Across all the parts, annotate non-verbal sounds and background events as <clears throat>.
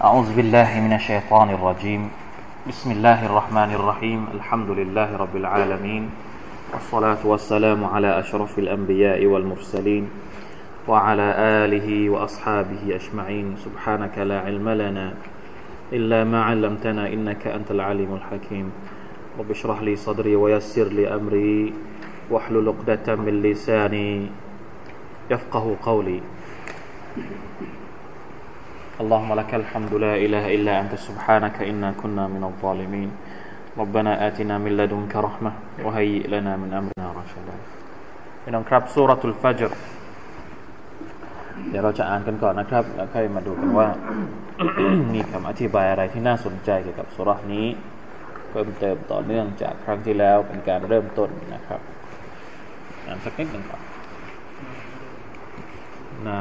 أعوذ بالله من الشيطان الرجيم. بسم الله الرحمن الرحيم. الحمد لله رب العالمين. والصلاة والسلام على أشرف الأنبياء والمرسلين وعلى آله وأصحابه أجمعين. سبحانك لا علم لنا إلا ما علمتنا إنك أنت العليم الحكيم. رب اشرح لي صدري ويسر لي أمري واحلل عقدة من لساني يفقه قولي. اللهم لك الحمد لا إله إلا أنت سبحانك إنا كنا من الظالمين ربنا آتنا من لدنك رحمة وهيئ لنا من أمرنا رشدا พี่น้องครับสุรทูลฟัจรเดี๋ยวเราจะอ่านกันก่อนนะครับแล้วค่อยมาดูกันว่า มีคำอธิบายอะไรที่น่าสนใจเกี่ยวกับสุรนี้ เพิ่มเติมต่อเนื่องจากครั้งที่แล้วเป็นการเริ่มต้นนะครับอ่านสักนิดหนึ่งก่อนนะ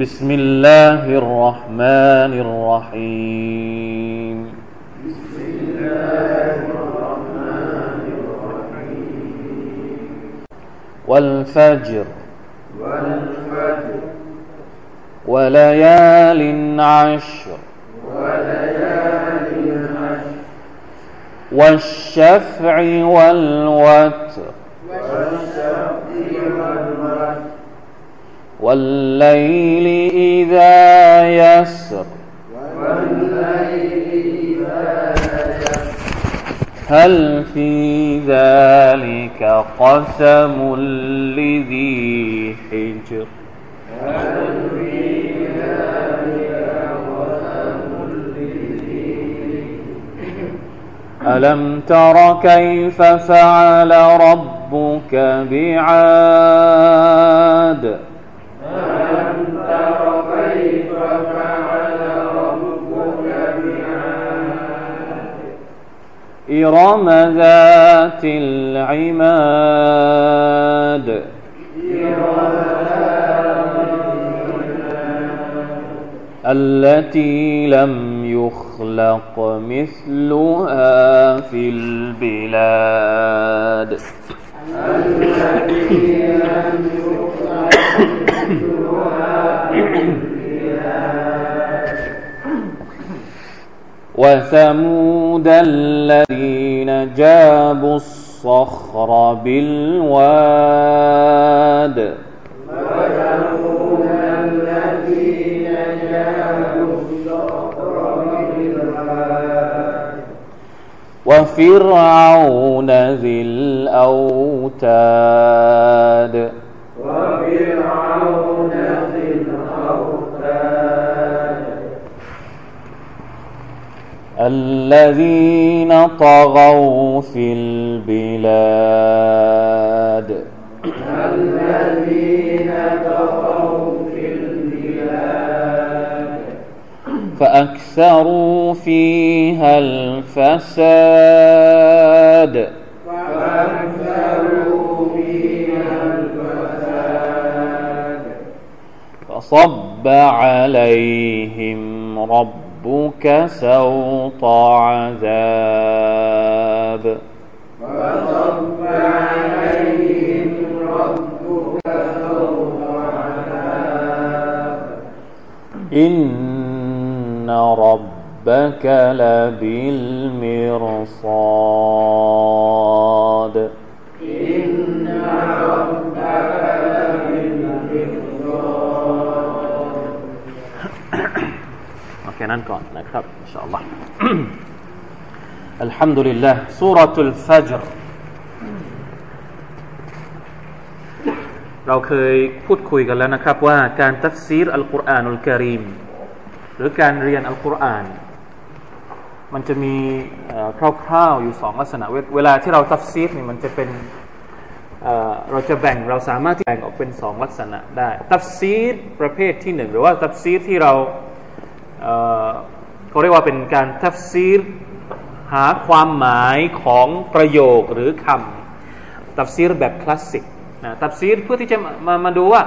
بسم الله الرحمن الرحيم. بسم والفجر. والفجر وليال عشر وليال عشر. والشفع والوتر والشفع والوتر والليل إذا يسر. هل في ذلك قسم لذي حجر؟ هل في ألم تر كيف فعل ربك بعاد؟ إرم ذات العماد التي لم يخلق مثلها في البلاد التي لم يخلق وثمود الذين جابوا الصخر بالواد. وثمود الذين جابوا الصخر بالواد وفرعون ذي الأوتاد. الذين طغوا في البلاد. الذين طغوا في البلاد. فأكثروا فيها الفساد. فأكثروا فيها الفساد. فصب عليهم ربك سوط عذاب. فصب عليهم ربك سوط عذاب. إن ربك لبالمرصاد. นั้นก่อนนะครับอินชาอัลลอฮ์الحمد لله سورة الفجر เราเคยพูดคุยกันแล้วนะครับว่าการ تفسير القرآن الكريم หรือการเรียนอัลกุรอาน มันจะมีคร่าวๆอยู่สองลักษณะ เวลาที่เราتفسير นี่มันจะเป็นเราจะแบ่งเราสามารถที่แบ่งออกเป็นสองลักษณะได้ تفسير ประเภทที่หนึ่งหรือว่าتفسير ที่เรา เขาเรียกว่าเป็นการตัฟซีดหาความหมายของประโยคหรือคำตัฟซีรแบบคลาสสิกนะตัฟซีรเพื่อที่จะมามาดูว่า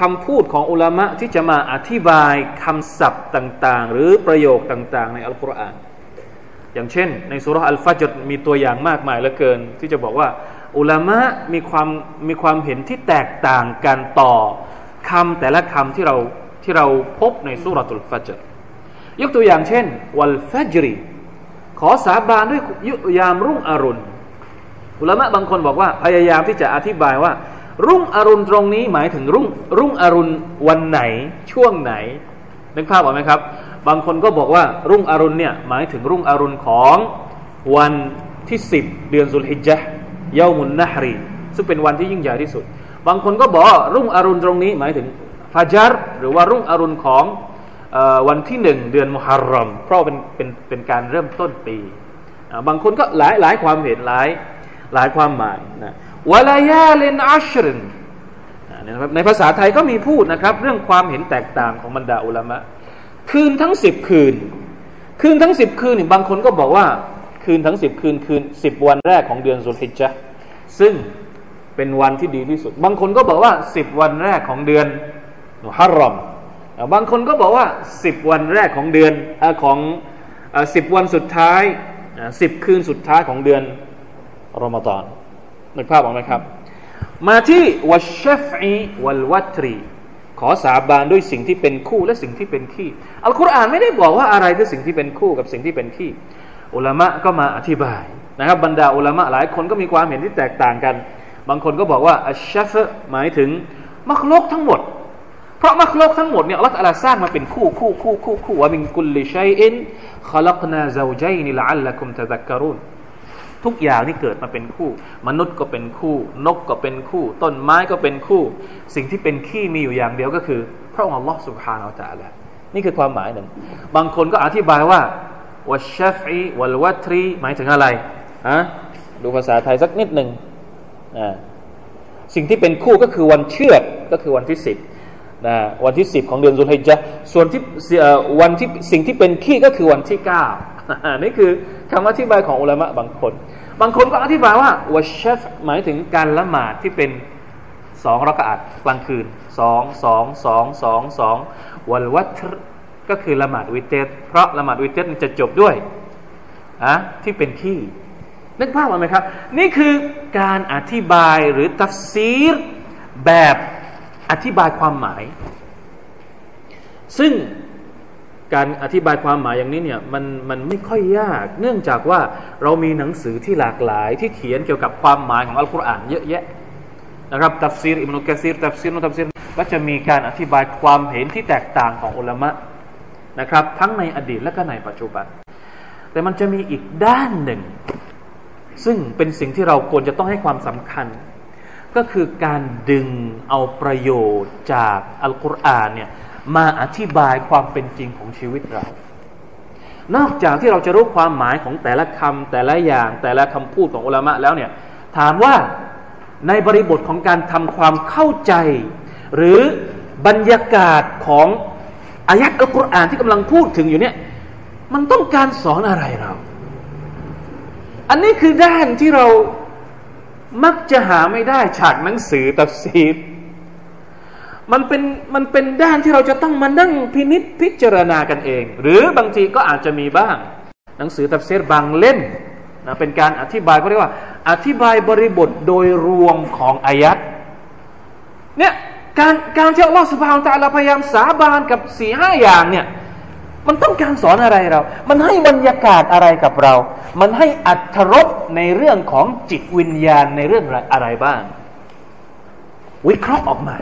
คำพูดของอุลามะที่จะมาอธิบายคำศัพท์ต่างๆ หรือประโยคต่างๆ ในอัลกุรอานอย่างเช่น ในสุรอัลฟาจดมีตัวอย่างมากมายเหลือเกิน ที่จะบอกว่า อุลามะมีความมีความเห็นที่แตกต่างกันต่อคำแต่ละคำที่เรา ที่เราพบในสุรตุลฟาจดยกตัวอย่างเช่น วัลฟัจรี ขอสาบานด้วยยุยามรุ่งอรุณ อุลามะบางคนบอกว่าพยายามที่จะอธิบายว่า รุ่งอรุณตรงนี้หมายถึงรุ่งรุ่งอรุณวันไหนช่วงไหนนึกภาพออกไหมครับ บางคนก็บอกว่า รุ่งอรุณเนี่ยหมายถึงรุ่งอรุณของวันที่สิบเดือนสุลฮิจจ์เยามุนนะฮรี ซึ่งเป็นวันที่ยิ่งใหญ่ที่สุด บางคนก็บอกรุ่งอรุณตรงนี้หมายถึง ฟาจารหรือว่ารุ่งอรุณของวันที่หนึ่งเดือนมุฮัรรอมเพราะเป็นเป็นเป็นการเริ่มต้นปี บางคนก็หลายหลายความเห็นหลายหลายความหมายนะวลายาเลนอัชรินในภาษาไทยก็มีพูดนะครับ เรื่องความเห็นแตกต่างของบรรดาอุลามะ คืนทั้งสิบคืน คืนทั้งสิบคืนนี่บางคนก็บอกว่าคืนทั้งสิบคืนคืนสิบวันแรกของเดือนสุลฮิจจ์ซึ่งเป็นวันที่ดีที่สุด บางคนก็บอกว่าสิบวันแรกของเดือน มุฮัรรอมบางคนก็บอกว่าสิบวันแรกของเดือนอของสิบวันสุดท้ายสิบคืนสุดท้ายของเดือนรอมฎอนนึกภาพออกไหมครับ มาที่วัชชฟีวัลวัตรี ขอสาบานด้วยสิ่งที่เป็นคู่และสิ่งที่เป็นขี้อัลกุรอานไม่ได้บอกว่าอะไรคือสิ่งที่เป็นคู่กับสิ่งที่เป็นขี้อุลามะก็มาอธิบายนะครับบรรดาอุลามะหลายคนก็มีความเห็นที่แตกต่างกัน บางคนก็บอกว่าอัชชฟหมายถึงมักโลกทั้งหมด ราะมรรคโลกทั้งหมดเนี่ยอัลลอฮฺสร้างมาเป็นคู่คู่คู่คู่คู่ว่ามินกุลลิชัยอินขลักนาซาวจัยนิละอัลลักุมตะซักการุนทุกอย่างที่เกิดมาเป็นคู่ มนุษย์ก็เป็นคู่ นกก็เป็นคู่ ต้นไม้ก็เป็นคู่ สิ่งที่เป็นขี้มีอยู่อย่างเดียวก็คือ พระองค์อัลลอฮฺสุบฮานาอัลตะละนี่คือความหมายหนึ่ง บางคนก็อธิบายว่าวัชชัฟีวัลวัตรีหมายถึงอะไรอะดูภาษาไทยสักนิดหนึ่งอ่าสิ่งที่เป็นคู่ก็คือวันเชือดก็คือวันที่สิบ นะวันที่สิบของเดือนสุลฮิจจะส่วนที่วันที่สิ่งที่เป็นขี้ก็คือวันที่เก้านี่คือคำอธิบายของอุลามะบางคน บางคนก็อธิบายว่าวัชเชฟหมายถึงการละหมาดที่เป็นสองรักอัดกลางคืนสองสองสองสองสองวันวัตก็คือละหมาดวิเตสเพราะละหมาดวิเตสจะจบด้วยอะที่เป็นขี้นึกภาพออกไหมครับ นี่คือการอธิบายหรือตัฟซีรแบบ อธิบายความหมาย ซึ่งการอธิบายความหมายอย่างนี้เนี่ยมันมันไม่ค่อยยาก เนื่องจากว่าเรามีหนังสือที่หลากหลาย ที่เขียนเกี่ยวกับความหมายของอัลกุรอานเยอะแยะนะครับตัฟซีรอิมนุกะซีรตัฟซีรนุตัฟซีรก็จะมีการอธิบายความเห็นที่แตกต่างของอุลามะนะครับ ทั้งในอดีตและก็ในปัจจุบัน แต่มันจะมีอีกด้านหนึ่ง ซึ่งเป็นสิ่งที่เราควรจะต้องให้ความสำคัญ ก็คือการดึงเอาประโยชน์จากอัลกุรอานเนี่ยมาอธิบายความเป็นจริงของชีวิตเรา นอกจากที่เราจะรู้ความหมายของแต่ละคำแต่ละอย่างแต่ละคำพูดของอุลามะแล้วเนี่ยถามว่าในบริบทของการทำความเข้าใจ หรือบรรยากาศของอายัดอัลกุรอานที่กำลังพูดถึงอยู่เนี่ยมันต้องการสอนอะไรเรา อันนี้คือด้านที่เรา มักจะหาไม่ได้ฉากหนังสือตัฟซีดมันเป็นมันเป็นด้านที่เราจะต้องมานั่งพินิษพิจารณากันเอง หรือบางทีก็อาจจะมีบ้าง หนังสือตัฟซีดบางเล่มนะเป็นการอธิบายเขาเรียกว่า อธิบายบริบทโดยรวมของอายัดเนี่ยการการที่อัลลอฮฺสุบฮานตะลาพยายามสาบานกับสี่ห้าอย่างเนี่ย มันต้องการสอนอะไรเรา มันให้บรรยากาศอะไรกับเรา มันให้อัตรสในเรื่องของจิตวิญญาณในเรื่องอะไรบ้าง วิเคราะห์ออกมา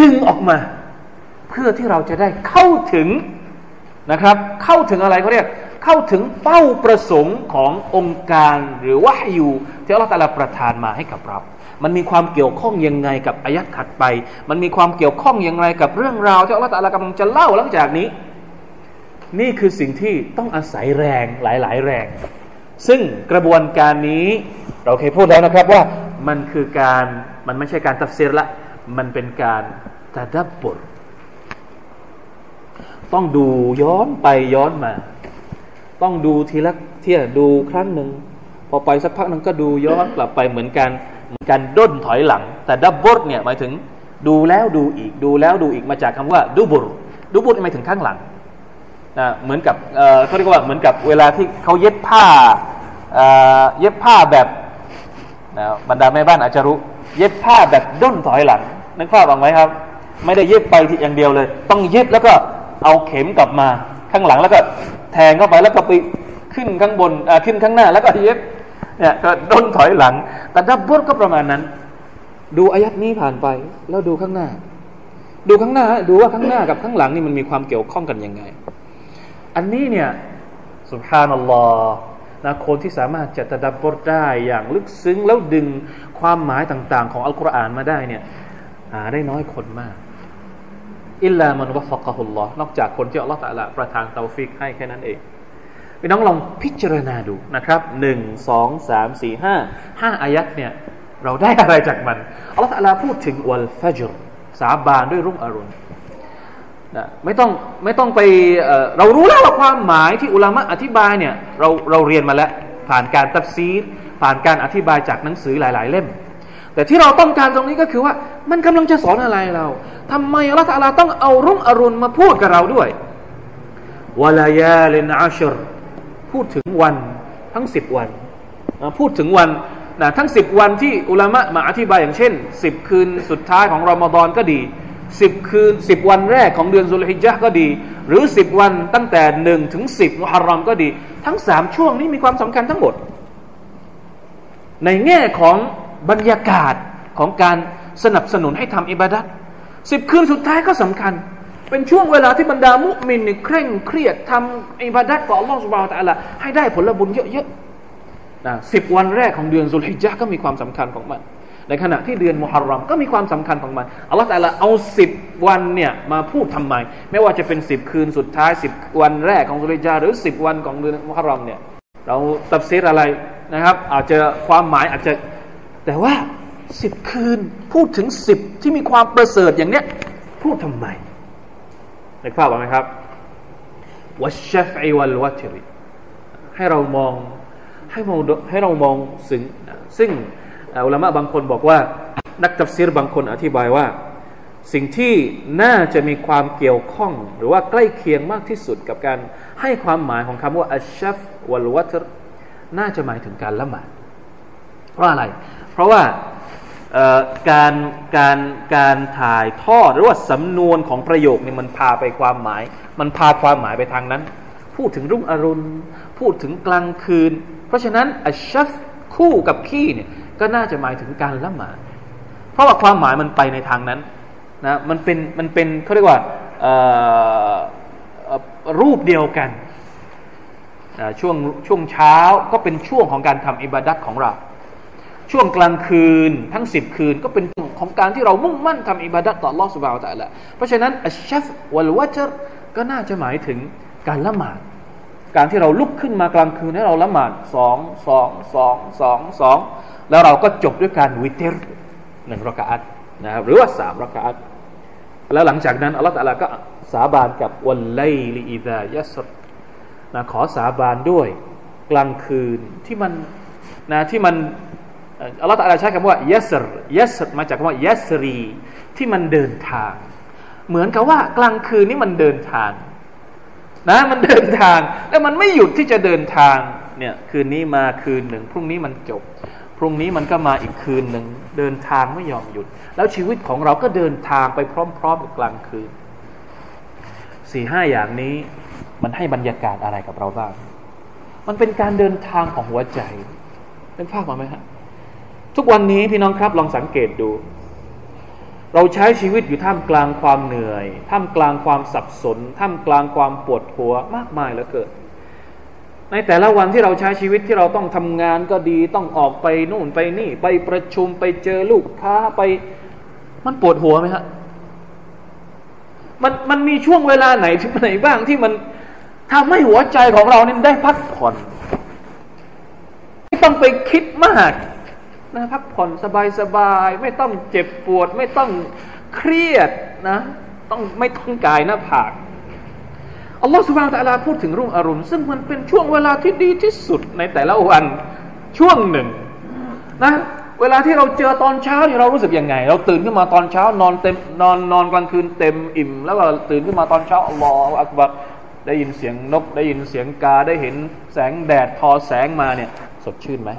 ดึงออกมา เพื่อที่เราจะได้เข้าถึงนะครับ เข้าถึงอะไรเขาเรียก เข้าถึงเป้าประสงค์ขององค์การหรือว่าอยู่ที่อัลลอฮฺตาลาประทานมาให้กับเรา มันมีความเกี่ยวข้องยังไงกับอายัดขัดไป มันมีความเกี่ยวข้องยังไงกับเรื่องราวที่อัลลอฮฺตะลากำลังจะเล่าหลังจากนี้ นี่คือสิ่งที่ต้องอาศัยแรงหลาย ๆ แรง ซึ่งกระบวนการนี้เราเคยพูดแล้วนะครับว่ามันคือการมันไม่ใช่การตัฟซีรละ มันเป็นการตะดับบทต้องดูย้อนไปย้อนมา ต้องดูทีละเที่ยดูครั้งหนึ่งพอไปสักพักนึงก็ดูย้อนกลับไปเหมือนกัน มือนการด้นถอยหลัง แต่ดับบทเนี่ยหมายถึงดูแล้วดูอีกดูแล้วดูอีกมาจากคำว่าดูบุรดูบุรหมายถึงข้างหลังนะเหมือนกับเขาเรียกว่าเหมือนกับเวลาที่เขาเย็บผ้าเย็บผ้าแบบนะบรรดาแม่บ้านอาจจะรู้ เย็บผ้าแบบด้นถอยหลังนึกภาพออกไหมครับ ไม่ได้เย็บไปทีอย่างเดียวเลย ต้องเย็บแล้วก็เอาเข็มกลับมาข้างหลังแล้วก็แทงเข้าไปแล้วก็ไปขึ้นข้างบนขึ้นข้างหน้าแล้วก็เย็บ เนี่ยก็ด้นถอยหลังแต่ดับบทก็ประมาณนั้น ดูอายัดนี้ผ่านไป แล้วดูข้างหน้า ดูข้างหน้า ดูว่าข้างหน้ากับข้างหลังนี่มันมีความเกี่ยวข้องกันยังไง อันนี้เนี่ยسبحان الله นะคนที่สามารถจะتدبر ได้อย่างลึกซึ้งแล้วดึงความหมายต่าง ๆ ของอัลกุรอานมาได้เนี่ยหาได้น้อยคนมากإلا من وفقه الله นอกจากคนที่อัลลอฮฺ تعالى ประทาน توفيق ให้แค่นั้นเอง พี่น้องลองพิจารณาดูนะครับหนึ่งสองสามสี่ห้าห้า آيات เนี่ยเราได้อะไรจากมันอัลลอฮฺ تعالى พูดถึง والفجرสาบานด้วยรุ่งอรุณนะไม่ต้องไม่ต้องไปเเรารู้แล้วว่าความหมายที่อุลามะอธิบายเนี่ยเราเราเรียนมาแล้วผ่านการตัดซีดผ่านการอธิบายจากหนังสือหลาย ๆ เล่ม แต่ที่เราต้องการตรงนี้ก็คือว่ามันกำลังจะสอนอะไรเราทำไมอัลลอฮฺต้องเอารุ่งอรุณมาพูดกับเราด้วยวลายาเลนอาชร พูดถึงวันทั้งสิบวันพูดถึงวันนะทั้งสิบวันที่อุลามะมาอธิบายอย่างเช่นสิบคืนสุดท้ายของรอมฎอนก็ดีสิบคืนสิบวันแรกของเดือนสุลฮิจญะก็ดี หรือสิบวันตั้งแต่หนึ่งถึงสิบมุฮัรรอมก็ดี ทั้งสามช่วงนี้มีความสำคัญทั้งหมด ในแง่ของบรรยากาศของการสนับสนุนให้ทำอิบาดัตสิบคืนสุดท้ายก็สำคัญ เป็นช่วงเวลาที่บรรดามุมินเคร่งเครียดทำอิบาดัตต่ออัลลอฮฺสุบฮานตะละให้ได้ผลบุญเยอะๆนะสิบวันแรกของเดือนสุลฮิจญะก็มีความสำคัญของมัน ในขณะที่เดือนมุฮัรรอมก็มีความสำคัญของมันอัลลอฮฺแต่ละเอาสิบวันเนี่ยมาพูดทำไม ไม่ว่าจะเป็นสิบคืนสุดท้ายสิบวันแรกของสุริยาหรือสิบวันของเดือนมุฮัรรอมเนี่ยเราตัดเซตอะไรนะครับ อาจจะความหมายอาจจะแต่ว่าสิบคืนพูดถึงสิบที่มีความประเสริฐอย่างเนี้ยพูดทำไม ในภาพไหมครับวัชชฟอิวัลวัตริให้เรามองให้มองให้เรามองซึ่งซึ่งอุลามะบางคนบอกว่า นักตัฟซีรบางคนอธิบายว่า สิ่งที่น่าจะมีความเกี่ยวข้อง หรือว่าใกล้เคียงมากที่สุดกับการให้ความหมายของคำว่าอัชชัฟวัลวัตรน่าจะหมายถึงการละหมาดเพราะอะไร เพราะว่า การการการถ่ายทอดหรือว่าสำนวนของประโยคนี่มันพาไปความหมาย มันพาความหมายไปทางนั้น พูดถึงรุ่งอรุณ พูดถึงกลางคืน เพราะฉะนั้นอัชชัฟคู่กับขี้เนี่ยก็น่าจะหมายถึงการละหมาดเพราะว่าความหมายมันไปในทางนั้นนะมันเป็นมันเป็นเขาเรียกว่ารูปเดียวกันช่วงช่วงเช้าก็เป็นช่วงของการทำอิบาดัตของเรา ช่วงกลางคืนทั้งสิบคืน ก็เป็นของการที่เรามุ่งมั่นทำอิบาดัตต่อลอสุบาวตะละเพราะฉะนั้นอัชชัฟวัลวัจรก็น่าจะหมายถึงการละหมาด การที่เราลุกขึ้นมากลางคืนให้เราละหมาดสองสองสองสองสองแล้วเราก็จบด้วยการวิเทรหนึ่งรักอัตนะครับหรือว่าสามรักอัตแล้วหลังจากนั้นอัลลอฮฺตะลาก็สาบานกับวันไลลีอิดายัสรนะขอสาบานด้วยกลางคืนที่มันนะที่มัน อัลลอฮฺตะลาใช้คำว่ายัสรยัสรมาจากคำว่ายัสรีที่มันเดินทาง เหมือนกับว่ากลางคืนนี้มันเดินทางนะมันเดินทาง แล้วมันไม่หยุดที่จะเดินทางเนี่ยคืนนี้มาคืนหนึ่งพรุ่งนี้มันจบ พรุ่งนี้มันก็มาอีกคืนหนึ่งเดินทางไม่ยอมหยุด แล้วชีวิตของเราก็เดินทางไปพร้อมๆกับกลางคืนสี่ห้าอย่างนี้มันให้บรรยากาศอะไรกับเราบ้าง มันเป็นการเดินทางของหัวใจ เป็นภาพมาไหมฮะ ทุกวันนี้พี่น้องครับลองสังเกตดู เราใช้ชีวิตอยู่ท่ามกลางความเหนื่อย ท่ามกลางความสับสน ท่ามกลางความปวดหัวมากมายเหลือเกินในแต่ละวันที่เราใช้ชีวิตที่เราต้องทำงานก็ดีต้องออกไปนู่นไปนี่ ไปประชุมไปเจอลูกค้าไป มันปวดหัวไหมฮะมันมันมีช่วงเวลาไหนที่ไหนบ้างที่มันทำให้หัวใจของเราเนี่ยได้พักผ่อนไม่ต้องไปคิดมาก นะพักผ่อนสบายๆไม่ต้องเจ็บปวด ไม่ต้องเครียดนะต้องไม่ต้องกายหน้าผากอัลลอฮฺสุบานตะลาพูดถึงรุ่งอรุณ ซึ่งมันเป็นช่วงเวลาที่ดีที่สุดในแต่ละวันช่วงหนึ่งนะเวลาที่เราเจอตอนเช้าเนี่ยเรารู้สึกยังไง เราตื่นขึ้นมาตอนเช้านอนเต็มนอนนอนกลางคืนเต็มอิ่ม แล้วก็ตื่นขึ้นมาตอนเช้าอัลลอฮฺอักบัรได้ยินเสียงนก ได้ยินเสียงกาได้เห็นแสงแดดทอแสงมาเนี่ย สดชื่นไหม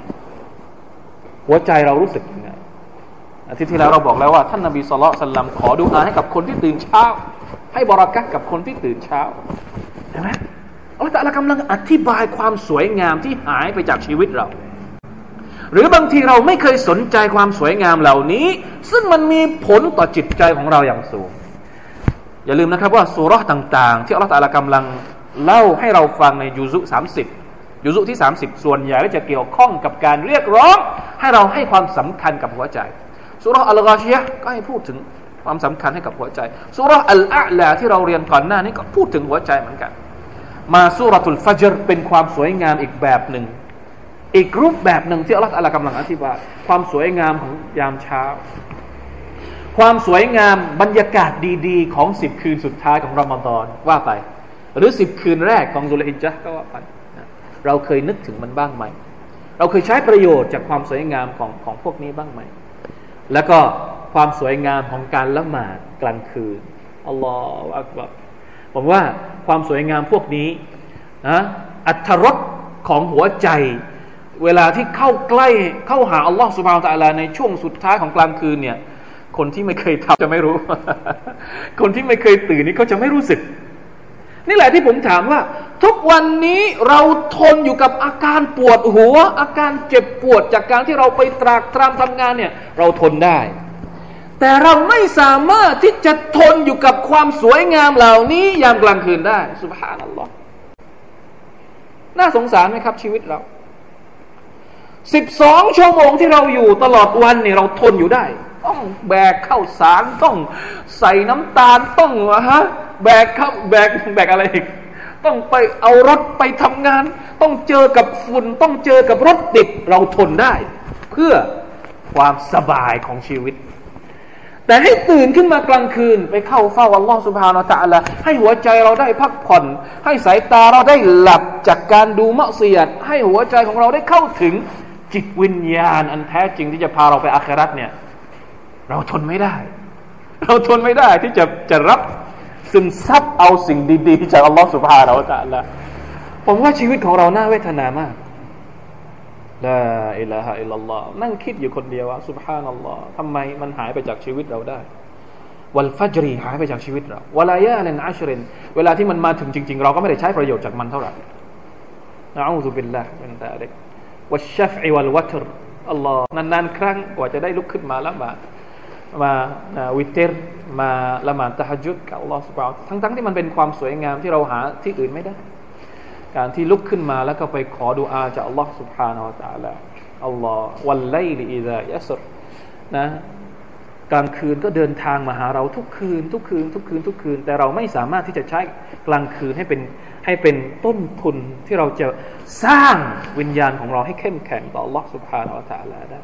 หัวใจเรารู้สึกยังไงอาทิตย์ที่แล้วเราบอกแล้วว่าท่านนบีสุลต่านขอดูอาให้กับคนที่ตื่นเช้า ให้บรากักกับคนที่ตื่นเช้าเห็นไหมอัลลอฮฺกำลังอธิบายความสวยงามที่หายไปจากชีวิตเรา หรือบางทีเราไม่เคยสนใจความสวยงามเหล่านี้ ซึ่งมันมีผลต่อจิตใจของเราอย่างสูง อย่าลืมนะครับว่าสุรษต่าง ๆ ที่อัลลอฮฺกำลังเล่าให้เราฟังในยูซุสามสิบ ยูซุที่ 30 ส่วนใหญ่ก็จะเกี่ยวข้องกับการเรียกร้อง ให้เราให้ความสำคัญกับหัวใจสุรอัลกาชียก็ให้พูดถึงความสำคัญให้กับหัวใจสุรอัลอาลาที่เราเรียนก่อนหน้านี้ก็พูดถึงหัวใจเหมือนกัน มาสุรทุลฟัจรเป็นความสวยงามอีกแบบหนึ่ง อีกรูปแบบหนึ่งที่อัลลอฮฺกำลังอธิบายความสวยงามของยามเช้า ความสวยงามบรรยากาศดีๆ ของสิบคืนสุดท้ายของรอมฎอนว่าไป หรือสิบคืนแรกของซุลฮิจจ์ก็ว่าไป เราเคยนึกถึงมันบ้างไหม เราเคยใช้ประโยชน์จากความสวยงามของของพวกนี้บ้างไหม แล้วก็ความสวยงามของการละหมาดกลางคืนอัลลอฮฺอักบารผมว่าความสวยงามพวกนี้นะอัตรสของหัวใจ เวลาที่เข้าใกล้เข้าหาอัลลอฮฺสุบฮานตะลาในช่วงสุดท้ายของกลางคืนเนี่ยคนที่ไม่เคยทำจะไม่รู้ คนที่ไม่เคยตื่นนี่เขาจะไม่รู้สึก นี่แหละที่ผมถามว่า ทุกวันนี้เราทนอยู่กับอาการปวดหัว อาการเจ็บปวดจากการที่เราไปตรากตรำทำงานเนี่ย เราทนได้ แต่เราไม่สามารถที่จะทนอยู่กับความสวยงามเหล่านี้ยามกลางคืนได้สุบฮานัลลอฮ์น่าสงสารไหมครับชีวิตเราสิบสองชั่วโมงที่เราอยู่ตลอดวันเนี่ยเราทนอยู่ได้ ต้องแบกเข้าสารต้องใส่น้ำตาลต้องฮะ แบกเข้าแบกแบกอะไรอีก ต้องไปเอารถไปทำงาน ต้องเจอกับฝุ่น ต้องเจอกับรถติดเราทนได้ เพื่อความสบายของชีวิต แต่ให้ตื่นขึ้นมากลางคืน ไปเข้าเฝ้าอัลลอฮฺสุบฮานาตะละให้หัวใจเราได้พักผ่อน ให้สายตาเราได้หลับจากการดูมะเสียด ให้หัวใจของเราได้เข้าถึงจิตวิญญาณ อันแท้จริงที่จะพาเราไปอาคราตเนี่ย เราทนไม่ได้ เราทนไม่ได้ที่จะจะรับ ซึมซับเอาสิ่งดีๆ จากอัลลอฮฺสุบฮานาอัลลอฮฺผมว่าชีวิตของเราน่าเวทนามากلا إله إلا الله นั่งคิดอยู่คนเดียวว่าسبحان الله ทำไมมันหายไปจากชีวิตเราได้ والفجر หายไปจากชีวิตเราوليال عشر เวลาที่มันมาถึงจริง ๆ เราก็ไม่ได้ใช้ประโยชน์จากมันเท่าไหร่นะأعوذ بالله من ذلك والشفع والوتر อัลลอฮ์นานๆ ครั้งกว่าจะได้ลุกขึ้นมาละหมาดมา وتر มาละหมาด تهجد กับอัลลอฮฺ سبحانه ทั้งๆที่มันเป็นความสวยงามที่เราหาที่อื่นไม่ได้ การที่ลุกขึ้นมาแล้วก็ไปขอดุอาจากอัลลอฮฺสุบฮานาอัลตะลาอัลลอฮฺวันไลลีอิดะยัสรนะกลางคืนก็เดินทางมาหาเราทุกคืน ทุกคืน ทุกคืน ทุกคืน แต่เราไม่สามารถที่จะใช้กลางคืนให้เป็นให้เป็นต้นทุนที่เราจะสร้างวิญญาณของเราให้เข้มแข็งต่อ Allah Subhanahu Wa Taala ได้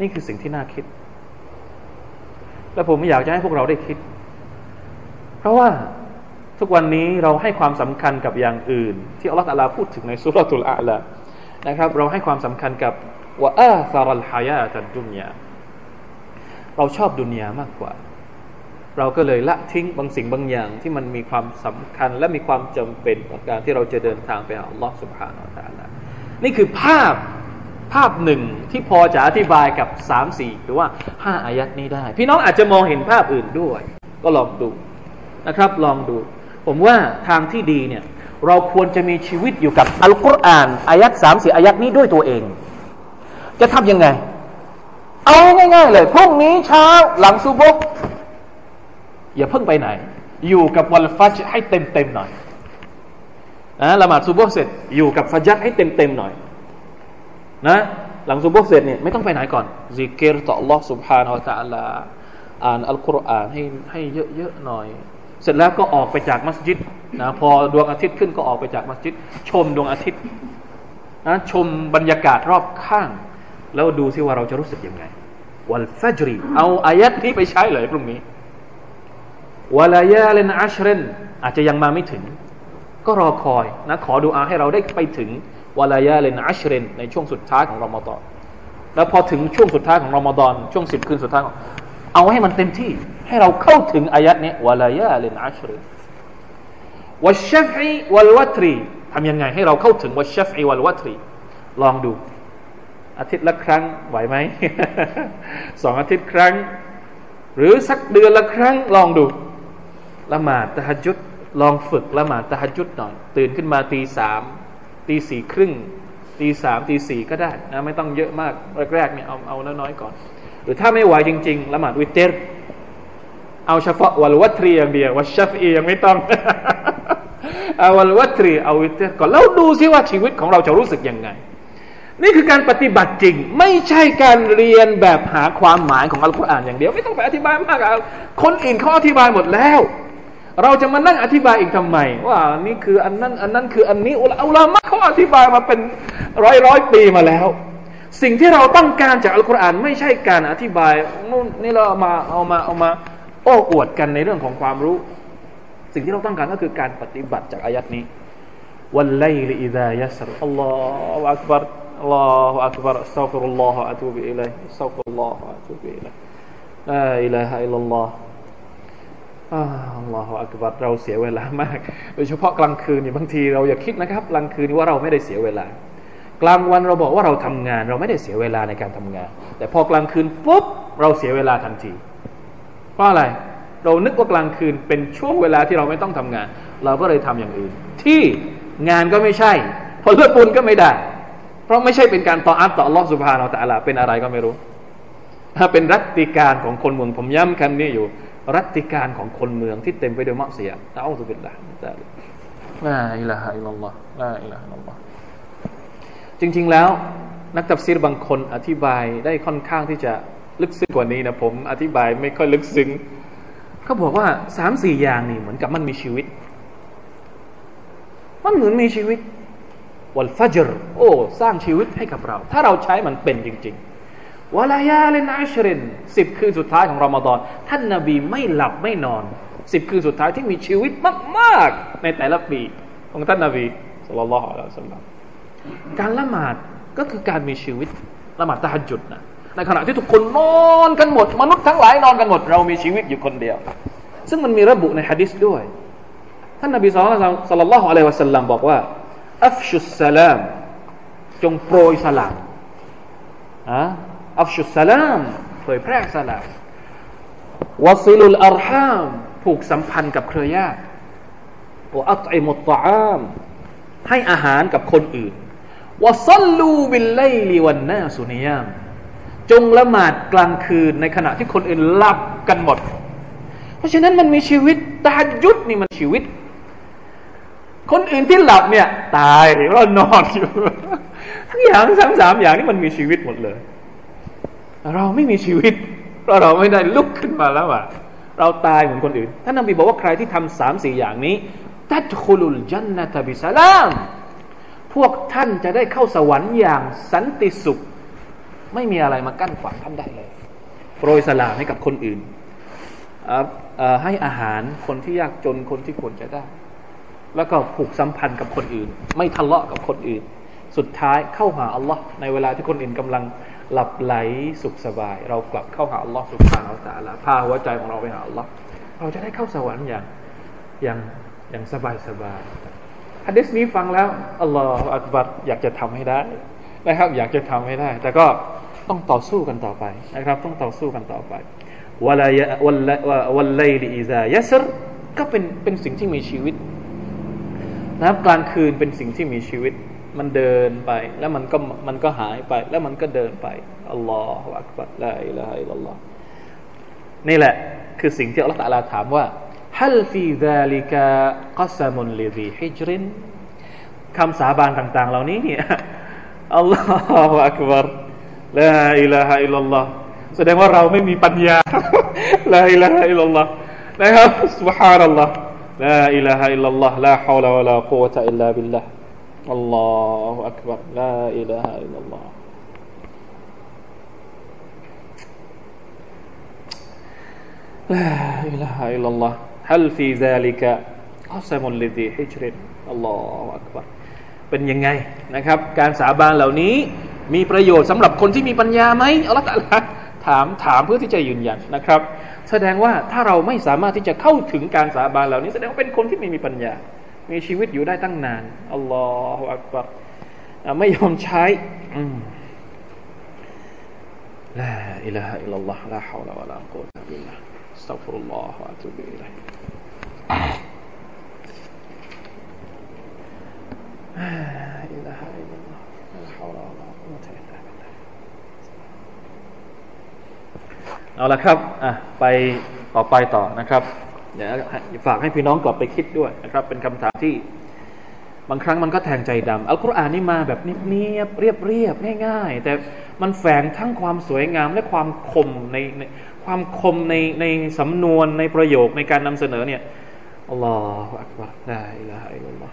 นี่คือสิ่งที่น่าคิด และผมอยากจะให้พวกเราได้คิด เพราะว่าทุกวันนี้เราให้ความสำคัญกับอย่างอื่น ที่อัลลอฮฺตาลาพูดถึงในสุรทูลอาลานะครับ เราให้ความสำคัญกับว่าอาซารัลฮายาตันดุนยาเราชอบดุนยามากกว่า เราก็เลยละทิ้งบางสิ่งบางอย่างที่มันมีความสำคัญและมีความจำเป็นต่อการที่เราจะเดินทางไปหาอัลลอฮฺสุบฮานาอัลลอฮฺนี่คือภาพ ภาพหนึ่งที่พอจะอธิบายกับสามสี่หรือว่าห้าอายัดนี้ได้ พี่น้องอาจจะมองเห็นภาพอื่นด้วย ก็ลองดูนะครับ ลองดู ผมว่าทางที่ดีเนี่ย เราควรจะมีชีวิตอยู่กับอัลกุรอานอายัดสามสี่อายัดนี้ด้วยตัวเอง จะทำยังไง เอาง่าย ๆ เลยพรุ่งนี้เช้าหลังซูบกอย่าเพิ่งไปไหน อยู่กับวันฟัจให้เต็มเต็มหน่อยนะละหมาดซูบกเสร็จอยู่กับฟัจัดให้เต็มเต็มหน่อย นะหลังซุบกเสร็จเนี่ยไม่ต้องไปไหนก่อนซิกเกตต่อ Allah سبحانه และ تعالى อ่านอัลกุรอานให้ให้เยอะๆหน่อย เสร็จแล้วก็ออกไปจากมัสยิดนะพอดวงอาทิตย์ขึ้นก็ออกไปจากมัสยิด ชมดวงอาทิตย์นะชมบรรยากาศรอบข้าง แล้วดูซิว่าเราจะรู้สึกยังไงวัลฟัจรีเอาอายัดนี้ไปใช้เลยพรุ่งนี้วลายาเลนอัชเรนอาจจะยังมาไม่ถึง ก็รอคอยนะขอดูอาให้เราได้ไปถึง วลายาเลนอัชเรนในช่วงสุดท้ายของรอมฎอนแล้วพอถึงช่วงสุดท้ายของรอมฎอนช่วงสิบคืนสุดท้ายเอาให้มันเต็มที่ ให้เราเข้าถึงอายัดนี้วลายาเลนอัชเรนวัชชฟอีวัลวัตรีทำยังไงให้เราเข้าถึงวัชชฟอีวัลวัตรี ลองดู อาทิตย์ละครั้งไหวไหมสองอาทิตย์ครั้ง หรือสักเดือนละครั้งลองดูละหมาด تهجد ลองฝึกละหมาด تهجد หน่อย ตื่นขึ้นมาตีสาม ตีสี่ครึ่งตีสามตีสี่ก็ได้นะไม่ต้องเยอะมากแรกๆเนี่ยเอาเอาน้อยๆก่อน หรือถ้าไม่ไหวจริง ๆ ละหมาดวิเตอร์เอาเฉพาะวัลวัตรีอย่างเดียววัชชัฟอียังไม่ต้องเอาวัลวัตรีเอาวิเตอร์ก่อนแล้วดูซิว่าชีวิตของเราจะรู้สึกยังไง นี่คือการปฏิบัติจริง ไม่ใช่การเรียนแบบหาความหมายของอัลกุรอานอย่างเดียว ไม่ต้องไปอธิบายมากคนอื่นเขาอธิบายหมดแล้ว เราจะมานั่งอธิบายอีกทำไม ว่านี่คืออันนั้นอันนั้นคืออันนี้อุลามะเขาอธิบายมาเป็นร้อยร้อยปีมาแล้ว สิ่งที่เราต้องการจากอัลกุรอานไม่ใช่การอธิบายนู่นนี่เราเอามาเอามาเอามาโอ้อวดกันในเรื่องของความรู้ สิ่งที่เราต้องการก็คือการปฏิบัติจากอายัดนี้วันไลลิอิดายัสรอัลลอฮฺอักบารอัลลอฮฺอักบารอัสตัฟิรุลลอฮฺอะตูบิอิลัยอัสตัฟิรุลลอฮฺอะตูบิอิลัยลาอิลาฮะอิลลัลลอฮฺ อัลลอฮฺอักบัรเราเสียเวลามาก โดยเฉพาะกลางคืนนี่บางทีเราอย่าคิดนะครับ กลางคืนว่าเราไม่ได้เสียเวลา กลางวันเราบอกว่าเราทำงาน เราไม่ได้เสียเวลาในการทำงาน แต่พอกลางคืนปุ๊บเราเสียเวลาทันที เพราะอะไร เรานึกว่ากลางคืนเป็นช่วงเวลาที่เราไม่ต้องทำงาน เราก็เลยทำอย่างอื่น ที่งานก็ไม่ใช่พอเลือดปุนก็ไม่ได้ เพราะไม่ใช่เป็นการต่ออัตต่อลอสุบฮานาอัลลอฮฺเป็นอะไรก็ไม่รู้ ถ้าเป็นรัตติกาลของคนเมืองผมย้ำคำนี้อยู่ รัตติกาลของคนเมืองที่เต็มไปด้วยمعصية أعوذ بالله من ذلك لا إله إلا الله لا إله إلا اللهจริง ๆ แล้ว นักตัฟซีรบางคนอธิบายได้ค่อนข้างที่จะลึกซึ้งกว่านี้นะผมอธิบายไม่ค่อยลึกซึ้งเขาบอกว่าสามสี่อย่างนี่เหมือนกับมันมีชีวิต มันเหมือนมีชีวิตوالفجرโอ้ สร้างชีวิตให้กับเรา ถ้าเราใช้มันเป็นจริง ๆ วลายาเลนอัชรินสิบคืนสุดท้ายของรอมฎอนท่านนาบีไม่หลับไม่นอนสิบคืนสุดท้ายที่มีชีวิตมากๆ ในแต่ละปี ของท่านนาบีสุลต่านละฮ์อัลลอฮการละหมาดก็คือการมีชีวิตละหมาดตะฮัจุดนะในขณะที่ทุกคนนอนกันหมด มนุษย์ทั้งหลายนอนกันหมด เรามีชีวิตอยู่คนเดียว ซึ่งมันมีระบุในฮะดิษด้วย ท่านนบี صلى الله عليه وسلم บอกว่า أفشوا السلام จงโปรยสลามอะ أفشوا السلام เผยแพร่สลาม وصلوا الأرحام ผูกสัมพันธ์กับเครือญาติوأطعموا الطعام ให้อาหารกับคนอื่นوصلوا بالليل والناس نيام จงละหมาดกลางคืนในขณะที่คนอื่นหลับกันหมด เพราะฉะนั้นมันมีชีวิตตายุดนี่มันชีวิต คนอื่นที่หลับเนี่ย ตายเรานอนอยู่ทั้งอย่างทั้งสามอย่างนี่มันมีชีวิตหมดเลย เราไม่มีชีวิต เพราะเราไม่ได้ลุกขึ้นมาแล้วอะ เราตายเหมือนคนอื่น ท่านนบีบอกว่าใครที่ทำสามสี่อย่างนี้ตัดคุลุลจันนตบิสลามพวกท่านจะได้เข้าสวรรค์อย่างสันติสุข ไม่มีอะไรมากั้นขวางท่านได้เลยโปรยสลามให้กับคนอื่นให้อาหารคนที่ยากจนคนที่ควรจะได้ แล้วก็ผูกสัมพันธ์กับคนอื่น ไม่ทะเลาะกับคนอื่น สุดท้ายเข้าหาอัลลอฮ์ในเวลาที่คนอื่นกำลังหลับไหลสุขสบาย เรากลับเข้าหาอัลลอฮ์สุบฮานาอัลตะละพาหัวใจของเราไปหาอัลลอฮ์เราจะได้เข้าสวรรค์อย่างอย่างอย่างสบายสบายฮะดิษนี้ฟังแล้วอัลลอฮฺอักบัรอยากจะทำให้ได้นะครับ อยากจะทำให้ได้ แต่ก็ต้องต่อสู้กันต่อไปนะครับ ต้องต่อสู้กันต่อไปวลายวัลวัลไลลีอิซายัสรก็เป็นเป็นสิ่งที่มีชีวิตนะครับกลางคืนเป็นสิ่งที่มีชีวิต มันเดินไปแล้วมันก็มันก็หายไป แล้วมันก็เดินไปอัลลอฮฺอักบัรละอิลาฮะอิลลัลลอฮนี่แหละ คือสิ่งที่อัลลอฮฺตะลาถามว่าฮัลฟีดาลิกะกัสมุนลิซีฮิจรินคำสาบานต่าง ๆ เหล่านี้เนี่ยอัลลอฮฺอักบัรละอิลาฮะอิลลัลลอฮแสดงว่าเราไม่มีปัญญาละอิลาฮะอิลลัลลอฮนะครับ سبحان الله لا إله إلا الله لا حول ولا قوة إلا بالله الله أكبر لا إله إلا الله لا إله إلا الله هل في ذلك قسم لذي حجر الله أكبر เป็นยังไงนะครับ การสาบานเหล่านี้มีประโยชน์สำหรับคนที่มีปัญญาไหมอัลลอฮฺถามถามเพื่อที่จะยืนยันนะครับ แสดงว่าถ้าเราไม่สามารถที่จะเข้าถึงการสาบานเหล่านี้ แสดงว่าเป็นคนที่ไม่มีปัญญา มีชีวิตอยู่ได้ตั้งนานอัลลอฮฺอักบารไม่ยอมใช้لا إله إلا الله لا حول ولا قوة إلا بالله أستغفر الله وأتوب إليه لا إله إلا الله لا حول ولا قوة إلا باللهเอาละครับอะไปต่อไปต่อนะครับ เดี๋ยวฝากให้พี่น้องกลับไปคิดด้วยนะครับ เป็นคำถามที่ บางครั้งมันก็แทงใจดำอัลกุรอานนี่มาแบบเนียบเรียบเรียบง่ายๆ แต่มันแฝงทั้งความสวยงามและความคมในในความคมในในสำนวนในประโยคในการนำเสนอเนี่ยอัลลอฮฺอักบารลาอิลาฮะอิลลัลลอฮ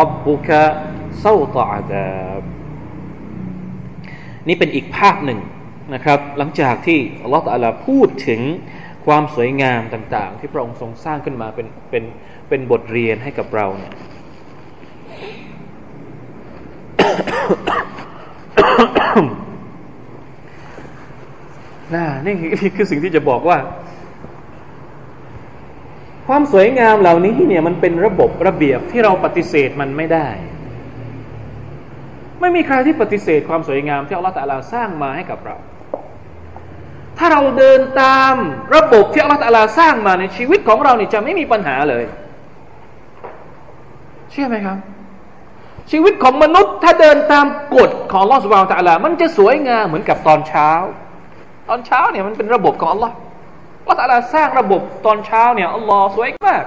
ربك سوط عذاب นี่เป็นอีกภาพหนึ่งนะครับ หลังจากที่อัลลอฮฺตะลาพูดถึงความสวยงามต่าง ๆ ที่พระองค์ทรงสร้างขึ้นมาเป็นเป็นเป็นบทเรียนให้กับเราเนี่ยน่านี่คือสิ่งที่จะบอกว่า ความสวยงามเหล่านี้เนี่ยมันเป็นระบบระเบียบที่เราปฏิเสธมันไม่ได้ ไม่มีใครที่ปฏิเสธความสวยงามที่อัลลอฮฺตะลาสร้างมาให้กับเรา ถ้าเราเดินตามระบบที่อัลลอฮฺตะลาสร้างมาในชีวิตของเราเนี่ยจะไม่มีปัญหาเลย เชื่อไหมครับ ชีวิตของมนุษย์ถ้าเดินตามกฎของอัลลอฮฺสุบานตะลา มันจะสวยงามเหมือนกับตอนเช้า ตอนเช้าเนี่ยมันเป็นระบบของอัลลอฮฺ อัลลอฮฺตะลาสร้างระบบตอนเช้าเนี่ยอัลลอฮฺสวยมาก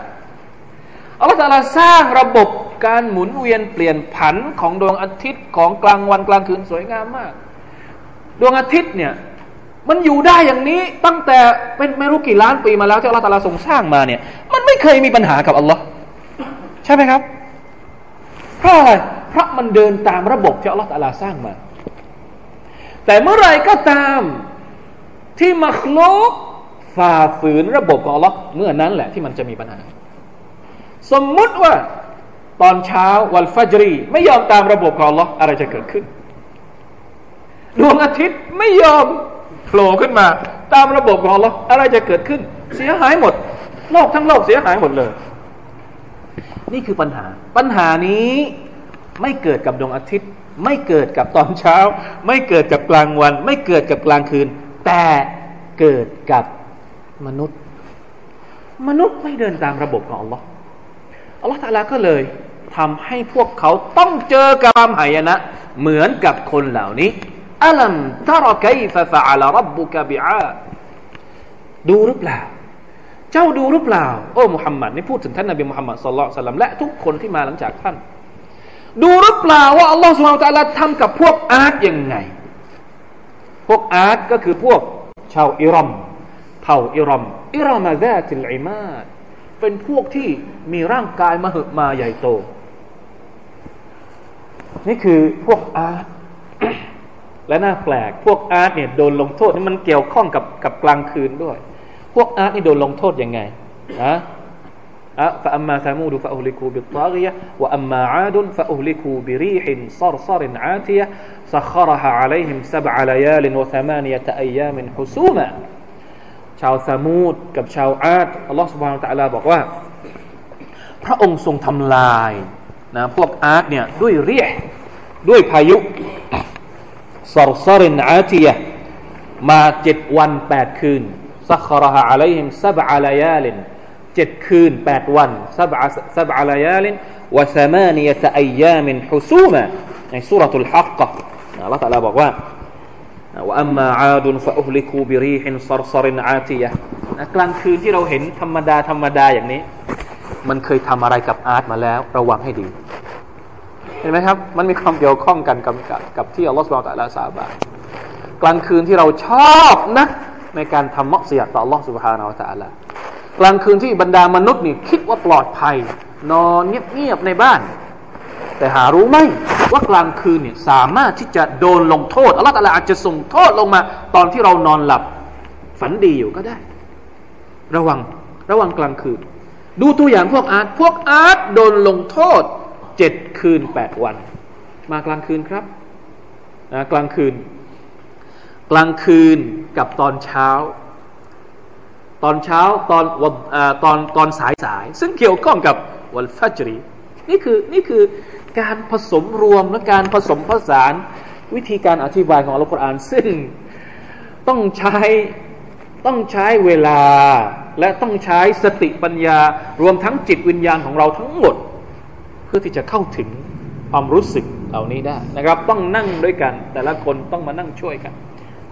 อัลลอฮฺตะลาสร้างระบบการหมุนเวียนเปลี่ยนผันของดวงอาทิตย์ของกลางวันกลางคืนสวยงามมาก ดวงอาทิตย์เนี่ยมันอยู่ได้อย่างนี้ตั้งแต่เป็นไม่รู้กี่ล้านปีมาแล้วที่อัลลอฮฺตะลาทรงสร้างมาเนี่ย มันไม่เคยมีปัญหากับอัลลอฮ์ใช่ไหมครับ เพราะอะไรเพราะมันเดินตามระบบที่อัลลอฮฺตะลาสร้างมา แต่เมื่อไรก็ตามที่มัคลุก ฝ่าฝืนระบบของอัลลอฮ์เมื่อนั้นแหละที่มันจะมีปัญหา สมมุติว่าตอนเช้าวันฟัจรี ไม่ยอมตามระบบของอัลลอฮ์อะไรจะเกิดขึ้นดวงอาทิตย์ไม่ยอมโผล่ขึ้นมา ตามระบบของอัลลอฮ์อะไรจะเกิดขึ้น เสียหายหมด โลกทั้งโลกเสียหายหมดเลย นี่คือปัญหา ปัญหานี้ไม่เกิดกับดวงอาทิตย์ ไม่เกิดกับตอนเช้า ไม่เกิดกับกลางวัน ไม่เกิดกับกลางคืน แต่เกิดกับ มนุษย์ มนุษย์ไม่เดินตามระบบของอัลลอฮ์อัลลอฮ์ตาลาก็เลยทำให้พวกเขาต้องเจอกับความหายนะ เหมือนกับคนเหล่านี้อัลัมตารกัยฟะฟะอัลรับบุกบิอาดูหรือเปล่า เจ้าดูหรือเปล่า โอ้มุฮัมมัดนี่พูดถึงท่านนบีมุฮัมมัดสุลลัลสลัมและทุกคนที่มาหลังจากท่าน ดูหรือเปล่าว่าอัลลอฮฺสุบฮานตะลาทำกับพวกอาร์ตยังไง พวกอาร์ตก็คือพวกชาวอิรัม เผ่าอิรอม إرم ذات العماد เป็นพวกที่มีร่างกายมหึมาใหญ่โต นี่คือพวกอาร์ตและน่าแปลก พวกอาร์ตเนี่ยโดนลงโทษนี่มันเกี่ยวข้องกับกับกลางคืนด้วย พวกอาร์ตนี่โดนลงโทษยังไงนะفأما ثمود فأهلكوا بالطاغية وأما عاد فأهلكوا بريح صرصر عاتية سخرها عليهم سبع ليال وثمانية أيام حسوما ชาวซามูดกับชาวอาดอัลลอฮฺ سبحانه وتعالى บอกว่า พระองค์ทรงทำลายนะพวกอาดเนี่ยด้วย ريح ด้วยพายุ صرصر عاتية มาเจ็ดวันแปดคืนسخرها عليهم سبع ليال เจ็ดคืนแปดวัน سبع سبع ليال وثمانية أيام حسوما ใน سورة الحاقة อัลลอฮฺ تعالى บอกว่า وأما عاد فأهلكوا بريح صرصر عاتية กลางคืนที่เราเห็นธรรมดาธรรมดาอย่างนี้ มันเคยทำอะไรกับอาร์ตมาแล้ว ระวังให้ดี เห็นไหมครับ มันมีความเกี่ยวข้องกันกับกับที่อัลลอฮฺ سبحانه وتعالى สาบานกลางคืนที่เราชอบนะในการทำมักเสียต่ออัลลอฮฺสุบฮานาอัลลอฮฺกลางคืนที่บรรดามนุษย์นี่คิดว่าปลอดภัย นอนเงียบๆในบ้าน แต่หารู้ไหมว่ากลางคืนเนี่ยสามารถที่จะโดนลงโทษอัลลอฮฺอาจจะส่งโทษลงมา ตอนที่เรานอนหลับ ฝันดีอยู่ก็ได้ ระวังระวังกลางคืน ดูตัวอย่างพวกอาร์ตพวกอาร์ตโดนลงโทษเจ็ดคืนแปดวัน มากลางคืนครับกลางคืน กลางคืนกับตอนเช้า ตอนเช้าตอนวันตอนตอนสายสาย ซึ่งเกี่ยวข้องกับวันฟัจรีนี่คือนี่คือ การผสมรวมและการผสมผสาน วิธีการอธิบายของอัลกุรอานซึ่งต้องใช้ต้องใช้เวลาและต้องใช้สติปัญญารวมทั้งจิตวิญญาณของเราทั้งหมด เพื่อที่จะเข้าถึงความรู้สึกเหล่านี้ได้นะครับ ต้องนั่งด้วยกัน แต่ละคนต้องมานั่งช่วยกัน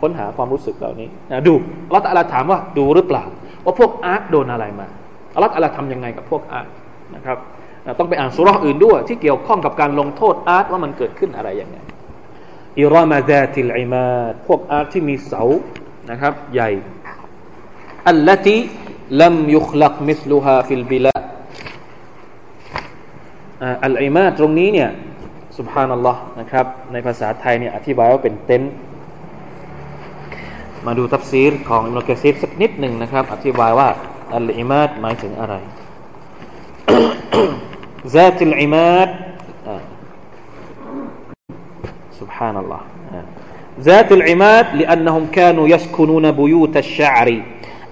ค้นหาความรู้สึกเหล่านี้นะดูเราแต่ละถามว่าดูหรือเปล่า ว่าพวกอาร์ตโดนอะไรมาอัลลอฮฺอะไรทำยังไงกับพวกอาร์ตนะครับ ต้องไปอ่านสุราอื่นด้วย ที่เกี่ยวข้องกับการลงโทษอาร์ตว่ามันเกิดขึ้นอะไรยังไงอิรามาซาติลอิมาดพวกอาร์ตที่มีเสานะครับ ใหญ่อัลลติلم يخلق مثلها في البلاد العماد ตรงนี้เนี่ย سبحان الله นะครับ ในภาษาไทยเนี่ยอธิบายว่าเป็นเต็นท์มาดูตัฟซีรของอิบนุกะซีรสักนิดหนึ่งนะครับ อธิบายว่าالعماد หมายถึงอะไร ذات العماد سبحان الله ذات العماد لأنهم كانوا يسكنون بيوت الشعر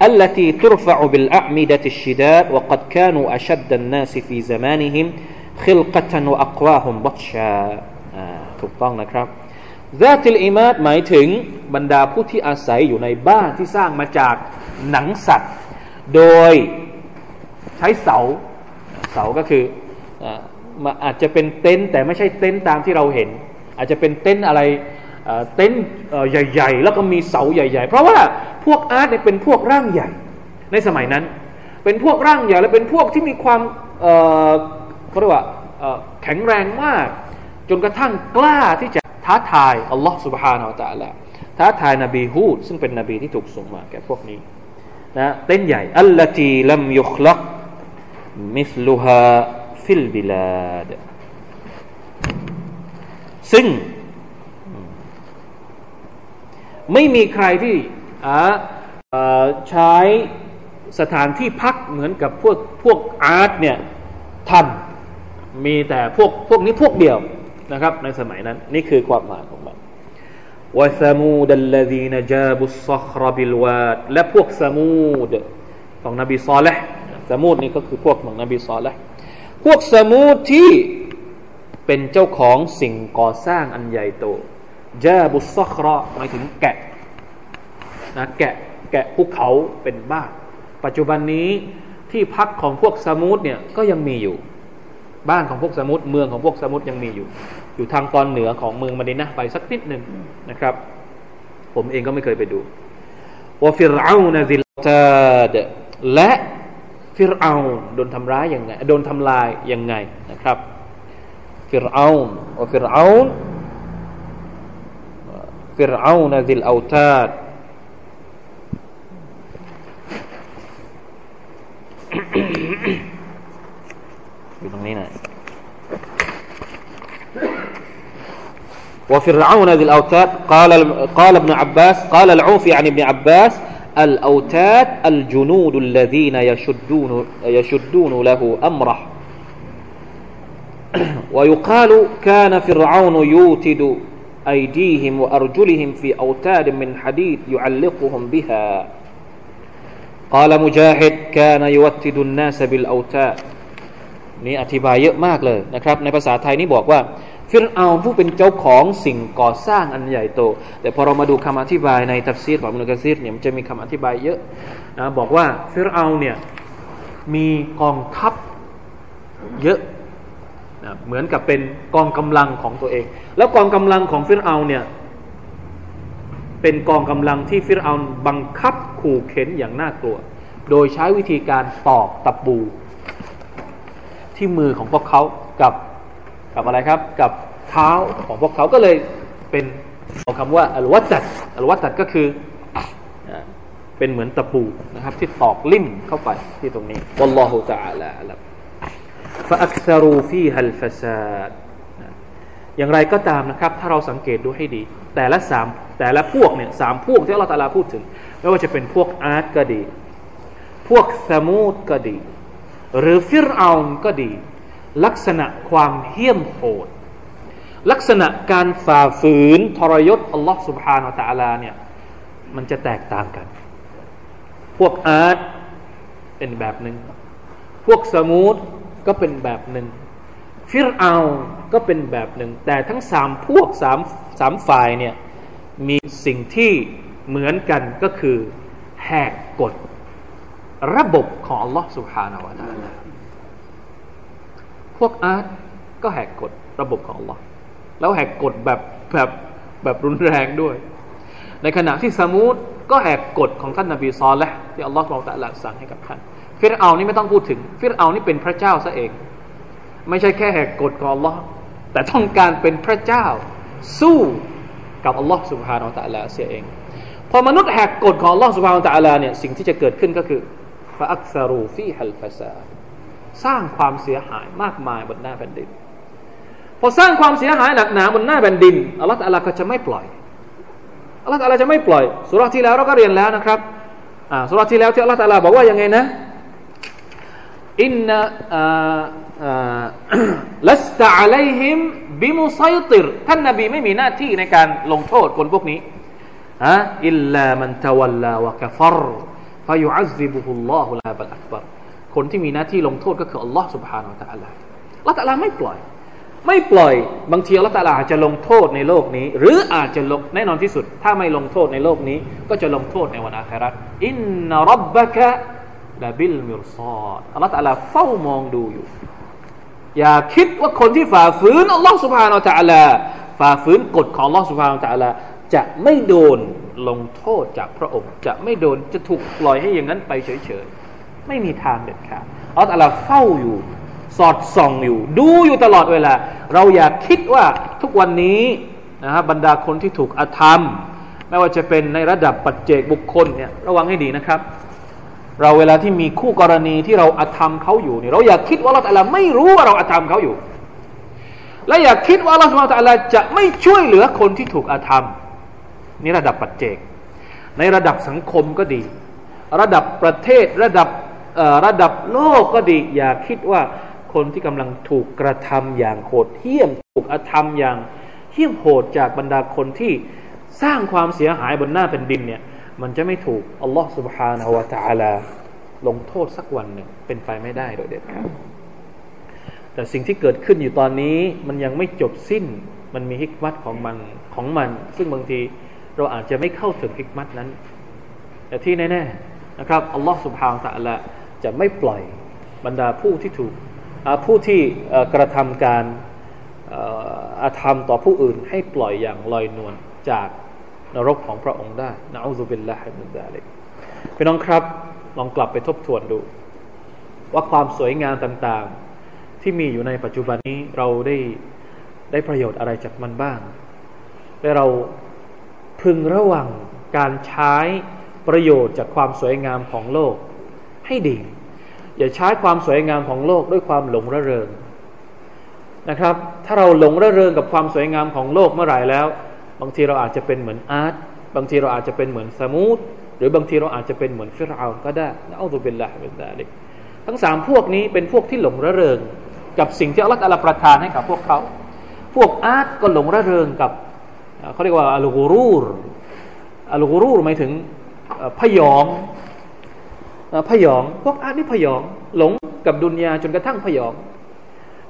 التي ترفع بالأعمدة الشداد وقد كانوا أشد الناس في زمانهم خلقة وأقواهم بطشا ถูกต้องนะครับซาติลอิมาดหมายถึงบรรดาผู้ที่อาศัยอยู่ในบ้านที่สร้างมาจากหนังสัตว์ โดยใช้เสาเสาก็คือมา อาจจะเป็นเต็นท์แต่ไม่ใช่เต็นท์ตามที่เราเห็น อาจจะเป็นเต็นท์อะไรเต็นท์ใหญ่ๆ แล้วก็มีเสาใหญ่ ๆ เพราะว่าพวกอาร์ตเนี่ยเป็นพวกร่างใหญ่ ในสมัยนั้น เป็นพวกร่างใหญ่และเป็นพวกที่มีความเขาเรียกว่าแข็งแรงมาก จนกระทั่งกล้าที่จะท้าทายอัลลอฮ์ سبحانه และ تعالى ท้าทายนบีฮูดซึ่งเป็นนบีที่ถูกส่งมาแก่พวกนี้นะเต้นใหญ่อัลลตีลัมยุคลักมิสลุฮา ฟิลบิลาดซึ่ง ไม่มีใครที่ใช้สถานที่พักเหมือนกับพวกพวกอาร์ตเนี่ยทำมีแต่พวกพวกนี้พวกเดียวนะครับ ในสมัยนั้น นี่คือความหมายของมันวะซามูดัลลดีนจาบุสซครบิลวาดและพวกซามูดของนบีซอลห์ซามูดนี่ก็คือพวกของนบีซอลห์ พวกซามูดที่เป็นเจ้าของสิ่งก่อสร้างอันใหญ่โตจาบุสซคราหมายถึงแกะนะแกะแกะภูเขาเป็นบ้านปัจจุบันนี้ที่พักของพวกซามูดเนี่ยก็ยังมีอยู่ บ้านของพวกสมุทเมืองของพวกสมุทยังมีอยู่ อยู่ทางตอนเหนือของเมืองมาดินะไปสักนิดหนึ่งนะครับ ผมเองก็ไม่เคยไปดูวฟิรเอานซิลตาดและ ฟิรเอาโดนทำร้ายยังไงโดนทำลายยังไงนะครับฟิรเอาวฟิรเอาฟิรเอานซิลเอาตาด وفرعون ذي الأوتاد قال قال ابن عباس قال العوفي عن ابن عباس الأوتاد الجنود الذين يشدون يشدون له أمره <clears throat> ويقال كان فرعون يوتد أيديهم وأرجلهم في أوتاد من حديد يعلقهم بها قال مجاهد كان يوتد الناس بالأوتاد นี่อธิบายเยอะมากเลยนะครับในภาษาไทยนี่บอกว่า ฟิรเอาผู้เป็นเจ้าของสิ่งก่อสร้างอันใหญ่โต แต่พอเรามาดูคำอธิบายในทัฟซีรของมุนกะซีรเนี่ยมันจะมีคำอธิบายเยอะนะบอกว่าฟิรเอาเนี่ยมีกองทัพเยอะนะเหมือนกับเป็นกองกำลังของตัวเอง แล้วกองกำลังของฟิรเอาเนี่ยเป็นกองกำลังที่ฟิรเอาบังคับขู่เข็นอย่างน่ากลัว โดยใช้วิธีการตอกตะปู ที่มือของพวกเขากับ กับอะไรครับ กับเท้าของพวกเขาก็เลยเป็นเอาคำว่าอัลวัตัดอัลวัตัดก็คือเป็นเหมือนตะปูนะครับ ที่ตอกลิ่มเข้าไปที่ตรงนี้วัลลอฮุตะอาลาลับฟะอักซารูฟีฮัลฟาซาดอย่างไรก็ตามนะครับ ถ้าเราสังเกตดูให้ดี แต่ละสามแต่ละพวกเนี่ยสามพวกที่อัลลอฮฺ تعالى พูดถึง ไม่ว่าจะเป็นพวกอาดก็ดี พวกษะมูดก็ดี หรือฟิรเอาน์ก็ดี ลักษณะความเหี้ยมโหด ลักษณะการฝ่าฝืนทรยศอัลลอฮ์ سبحانه وتعالى เนี่ยมันจะแตกต่างกัน พวกอาร์ตเป็นแบบหนึ่ง พวกษะมูดก็เป็นแบบหนึ่ง ฟิรเอาน์ก็เป็นแบบหนึ่ง แต่ทั้งสามพวกสามสามฝ่ายเนี่ยมีสิ่งที่เหมือนกันก็คือแหกกฎระบบของอัลลอฮ์สุบฮานาวะตาลา พวกอาร์ตก็แหกกฎระบบของ Allah แล้วแหกกฎแบบแบบแบบรุนแรงด้วย ในขณะที่ษะมูดก็แหกกฎของท่านนบีซอและห์ที่อัลลอฮฺ سبحانه وتعالى สั่งให้กับท่าน ฟิรเอาน์นี่ไม่ต้องพูดถึง ฟิรเอาน์นี่เป็นพระเจ้าซะเอง ไม่ใช่แค่แหกกฎของอัลลอฮ์แต่ต้องการเป็นพระเจ้า สู้กับอัลลอฮ์สุบฮานาอัลตะลาเสียเอง พอมนุษย์แหกกฎของอัลลอฮ์สุบฮานาอัลตะลาเนี่ยสิ่งที่จะเกิดขึ้นก็คือฟาอักซารูฟีฮัลฟาซา สร้างความเสียหายมากมายบนหน้าแผ่นดิน พอสร้างความเสียหายหนักหนาบนหน้าแผ่นดินอัลลอฮฺอัลลอฮก็จะไม่ปล่อยอัลลอฮฺอัลลอฮจะไม่ปล่อยสุรที่แล้วเราก็เรียนแล้วนะครับอ่าสุรที่แล้วที่อัลลอฮฺอัลลอฮบอกว่ายังไงนะอินนะลัสตะอะลัยฮิมบิมุไซติรท่านนบีไม่มีหน้าที่ในการลงโทษคนพวกนี้ฮะอิลลามันตะวัลลาวะกะฟรฟายุอัซซิบุฮุลลอฮุลาบัลอักบาร คนที่มีหน้าที่ลงโทษก็คืออัลลอฮ์สุบฮานาอัลลอฮ์ละตะลาไม่ปล่อย ไม่ปล่อย บางทีละตะลาอาจจะลงโทษในโลกนี้ หรืออาจจะลงแน่นอนที่สุด ถ้าไม่ลงโทษในโลกนี้ ก็จะลงโทษในวันอาครัตอินนรับบะกะลาบิลมิรซอดอัลลอฮ์ตะลาเฝ้ามองดูอยู่ อย่าคิดว่าคนที่ฝ่าฝืนอัลลอฮ์สุบฮานาอัลลอฮ์ฝ่าฝืนกฎของอัลลอฮ์สุบฮานาอัลลอฮ์จะไม่โดนลงโทษจากพระองค์ จะไม่โดนจะถูกปล่อยให้อย่างนั้นไปเฉยๆ ไม่มีทางเด็ดขาดอัลลอฮฺตาลาเฝ้าอยู่ สอดส่องอยู่ ดูอยู่ตลอดเวลา เราอยากคิดว่าทุกวันนี้นะครับบรรดาคนที่ถูกอธรรม ไม่ว่าจะเป็นในระดับปัจเจกบุคคลเนี่ยระวังให้ดีนะครับ เราเวลาที่มีคู่กรณีที่เราอธรรมเขาอยู่เนี่ยเราอยากคิดว่าเราแต่ละไม่รู้ว่าเราอธรรมเขาอยู่ และอยากคิดว่าเราสมาตะลาจะไม่ช่วยเหลือคนที่ถูกอธรรมนี่ระดับปัจเจก ในระดับสังคมก็ดี ระดับประเทศระดับ ระดับโลกก็ดี อย่าคิดว่าคนที่กำลังถูกกระทำอย่างโหดเหี้ยมถูกอธรรมอย่างเหี้ยมโหดจากบรรดาคนที่สร้างความเสียหายบนหน้าแผ่นดินเนี่ยมันจะไม่ถูกอัลลอฮ์ سبحانه และ تعالى ลงโทษสักวันหนึ่งเป็นไปไม่ได้โดยเด็ดขาดแต่สิ่งที่เกิดขึ้นอยู่ตอนนี้มันยังไม่จบสิ้นมันมีฮิกมัตของมันของมัน ซึ่งบางทีเราอาจจะไม่เข้าถึงฮิกมัตนั้น แต่ที่แน่ๆนะครับอัลลอฮ์ سبحانه และ تعالى จะไม่ปล่อยบรรดาผู้ที่ถูกผู้ที่กระทำการอาธรรมต่อผู้อื่น ให้ปล่อยอย่างลอยนวลจากนรกของพระองค์ได้นะอูซุบิลลาฮิมินซาลิกพี่น้องครับลองกลับไปทบทวนดู ว่าความสวยงามต่างๆ ที่มีอยู่ในปัจจุบันนี้เราได้ได้ประโยชน์อะไรจากมันบ้างและเราพึงระวังการใช้ประโยชน์จากความสวยงามของโลก ให้ดี อย่าใช้ความสวยงามของโลกด้วยความหลงระเริงนะครับ ถ้าเราหลงระเริงกับความสวยงามของโลกเมื่อไหร่แล้ว บางทีเราอาจจะเป็นเหมือนอาร์ตบางทีเราอาจจะเป็นเหมือนสมูทหรือบางทีเราอาจจะเป็นเหมือนฟิรเอาก็ได้นะอัลลอฮฺเป็นละเป็นดาลิกทั้งสามพวกนี้เป็นพวกที่หลงระเริง กับสิ่งที่อัลลอฮฺประทานให้กับพวกเขา พวกอาร์ตก็หลงระเริงกับเขาเรียกว่าอัลกูรูรอัลกูรูรหมายถึงพยอง พยองพวกอาร์นี่พยองหลงกับดุนยาจนกระทั่งพยอง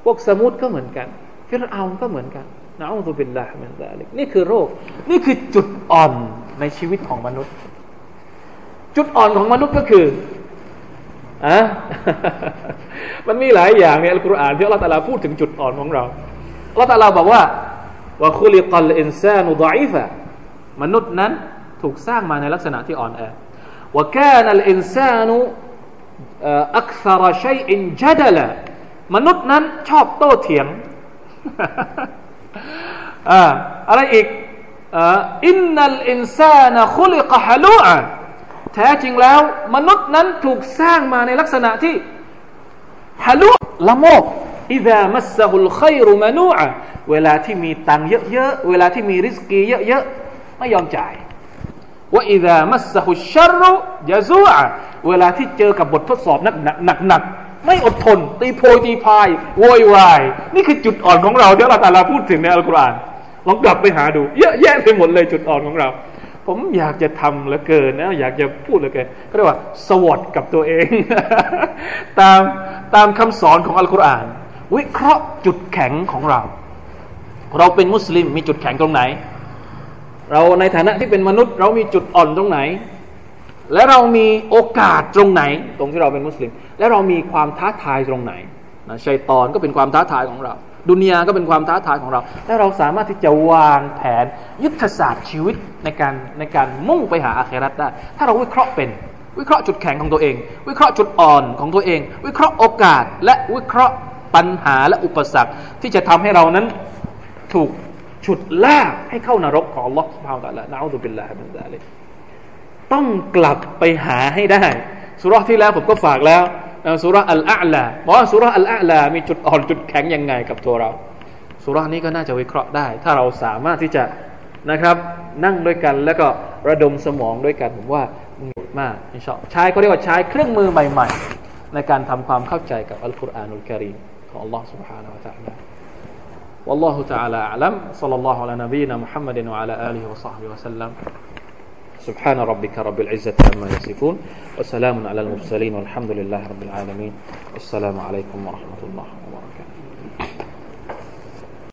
พวกสมุทก็เหมือนกันฟิรเอาก็เหมือนกันนะอัลลอฮฺเป็นละเหมือนกันนี่คือโรค นี่คือจุดอ่อนในชีวิตของมนุษย์ จุดอ่อนของมนุษย์ก็คืออะมันมีหลายอย่างในอัลกุรอานที่อัลลอฮฺตาลาพูดถึงจุดอ่อนของเราอัลลอฮฺตาลาบอกว่าว่าคุลิกัลอินซานุดอีฟะมนุษย์นั้นถูกสร้างมาในลักษณะที่อ่อนแอ ว่าแค่นัลอินซานุอักษรชัยอินจัดละมนุษย์นั้นชอบโต้เถียงอ่าอะไรอีกอินนัลอินซานะคุลิกฮะลูอะแท้จริงแล้ว มนุษย์นั้นถูกสร้างมาในลักษณะที่ฮะลุละโมบอิดามัสซะฮุลขัยรุมานูอะเวลาที่มีตังเยอะๆเวลาที่มีริสกีเยอะๆไม่ยอมจ่าย ว่าอิดามัสซะฮุชัรุยะซูอะเวลาที่เจอกับบททดสอบหนักหนักๆไม่อดทน ตีโพยตีพายโวยวาย นี่คือจุดอ่อนของเราที่เราแต่ละพูดถึงในอัลกุรอานลองกลับไปหาดู เยอะแยะไปหมดเลยจุดอ่อนของเรา ผมอยากจะทำเหลือเกินนะอยากจะพูดเหลือเกินก็เรียกว่าสวอดกับตัวเอง ตามตามคำสอนของอัลกุรอาน วิเคราะห์จุดแข็งของเรา เราเป็นมุสลิมมีจุดแข็งตรงไหน เราในฐานะที่เป็นมนุษย์ เรามีจุดอ่อนตรงไหน และเรามีโอกาสตรงไหน ตรงที่เราเป็นมุสลิม และเรามีความท้าทายตรงไหนนะชัยตอนก็เป็นความท้าทายของเรา ดุนยาก็เป็นความท้าทายของเรา และเราสามารถที่จะวางแผนยุทธศาสตร์ชีวิตในการในการมุ่งไปหาอาคิเราะฮฺได้ ถ้าเราวิเคราะห์เป็น วิเคราะห์จุดแข็งของตัวเอง วิเคราะห์จุดอ่อนของตัวเอง วิเคราะห์โอกาส และวิเคราะห์ปัญหาและอุปสรรคที่จะทำให้เรานั้นถูก ฉุดลากให้เข้านรกของ Allah سبحانه และ تعالى นะอูดุบิลลาฮิมินซาลิกต้องกลับไปหาให้ได้สุรที่แล้วผมก็ฝากแล้วสุรอัลอาลาบอกว่าสุรอัลอาลามีจุดอ่อนจุดแข็งยังไงกับตัวเราสุรนี้ก็น่าจะวิเคราะห์ได้ ถ้าเราสามารถที่จะนะครับ นั่งด้วยกันแล้วก็ระดมสมองด้วยกันผมว่ามันมากอินชาใช้เขาเรียกว่าใช้เครื่องมือใหม่ ๆ ในการทำความเข้าใจกับอัลกุรอานุลกิริมของ Allah سبحانه และ تعالى والله تعالى أعلم. صلى الله على نبينا محمد وعلى آله وصحبه وسلم. سبحان ربك رب العزة عما يصفون وسلام على المرسلين والحمد لله رب العالمين. والسلام عليكم ورحمة الله.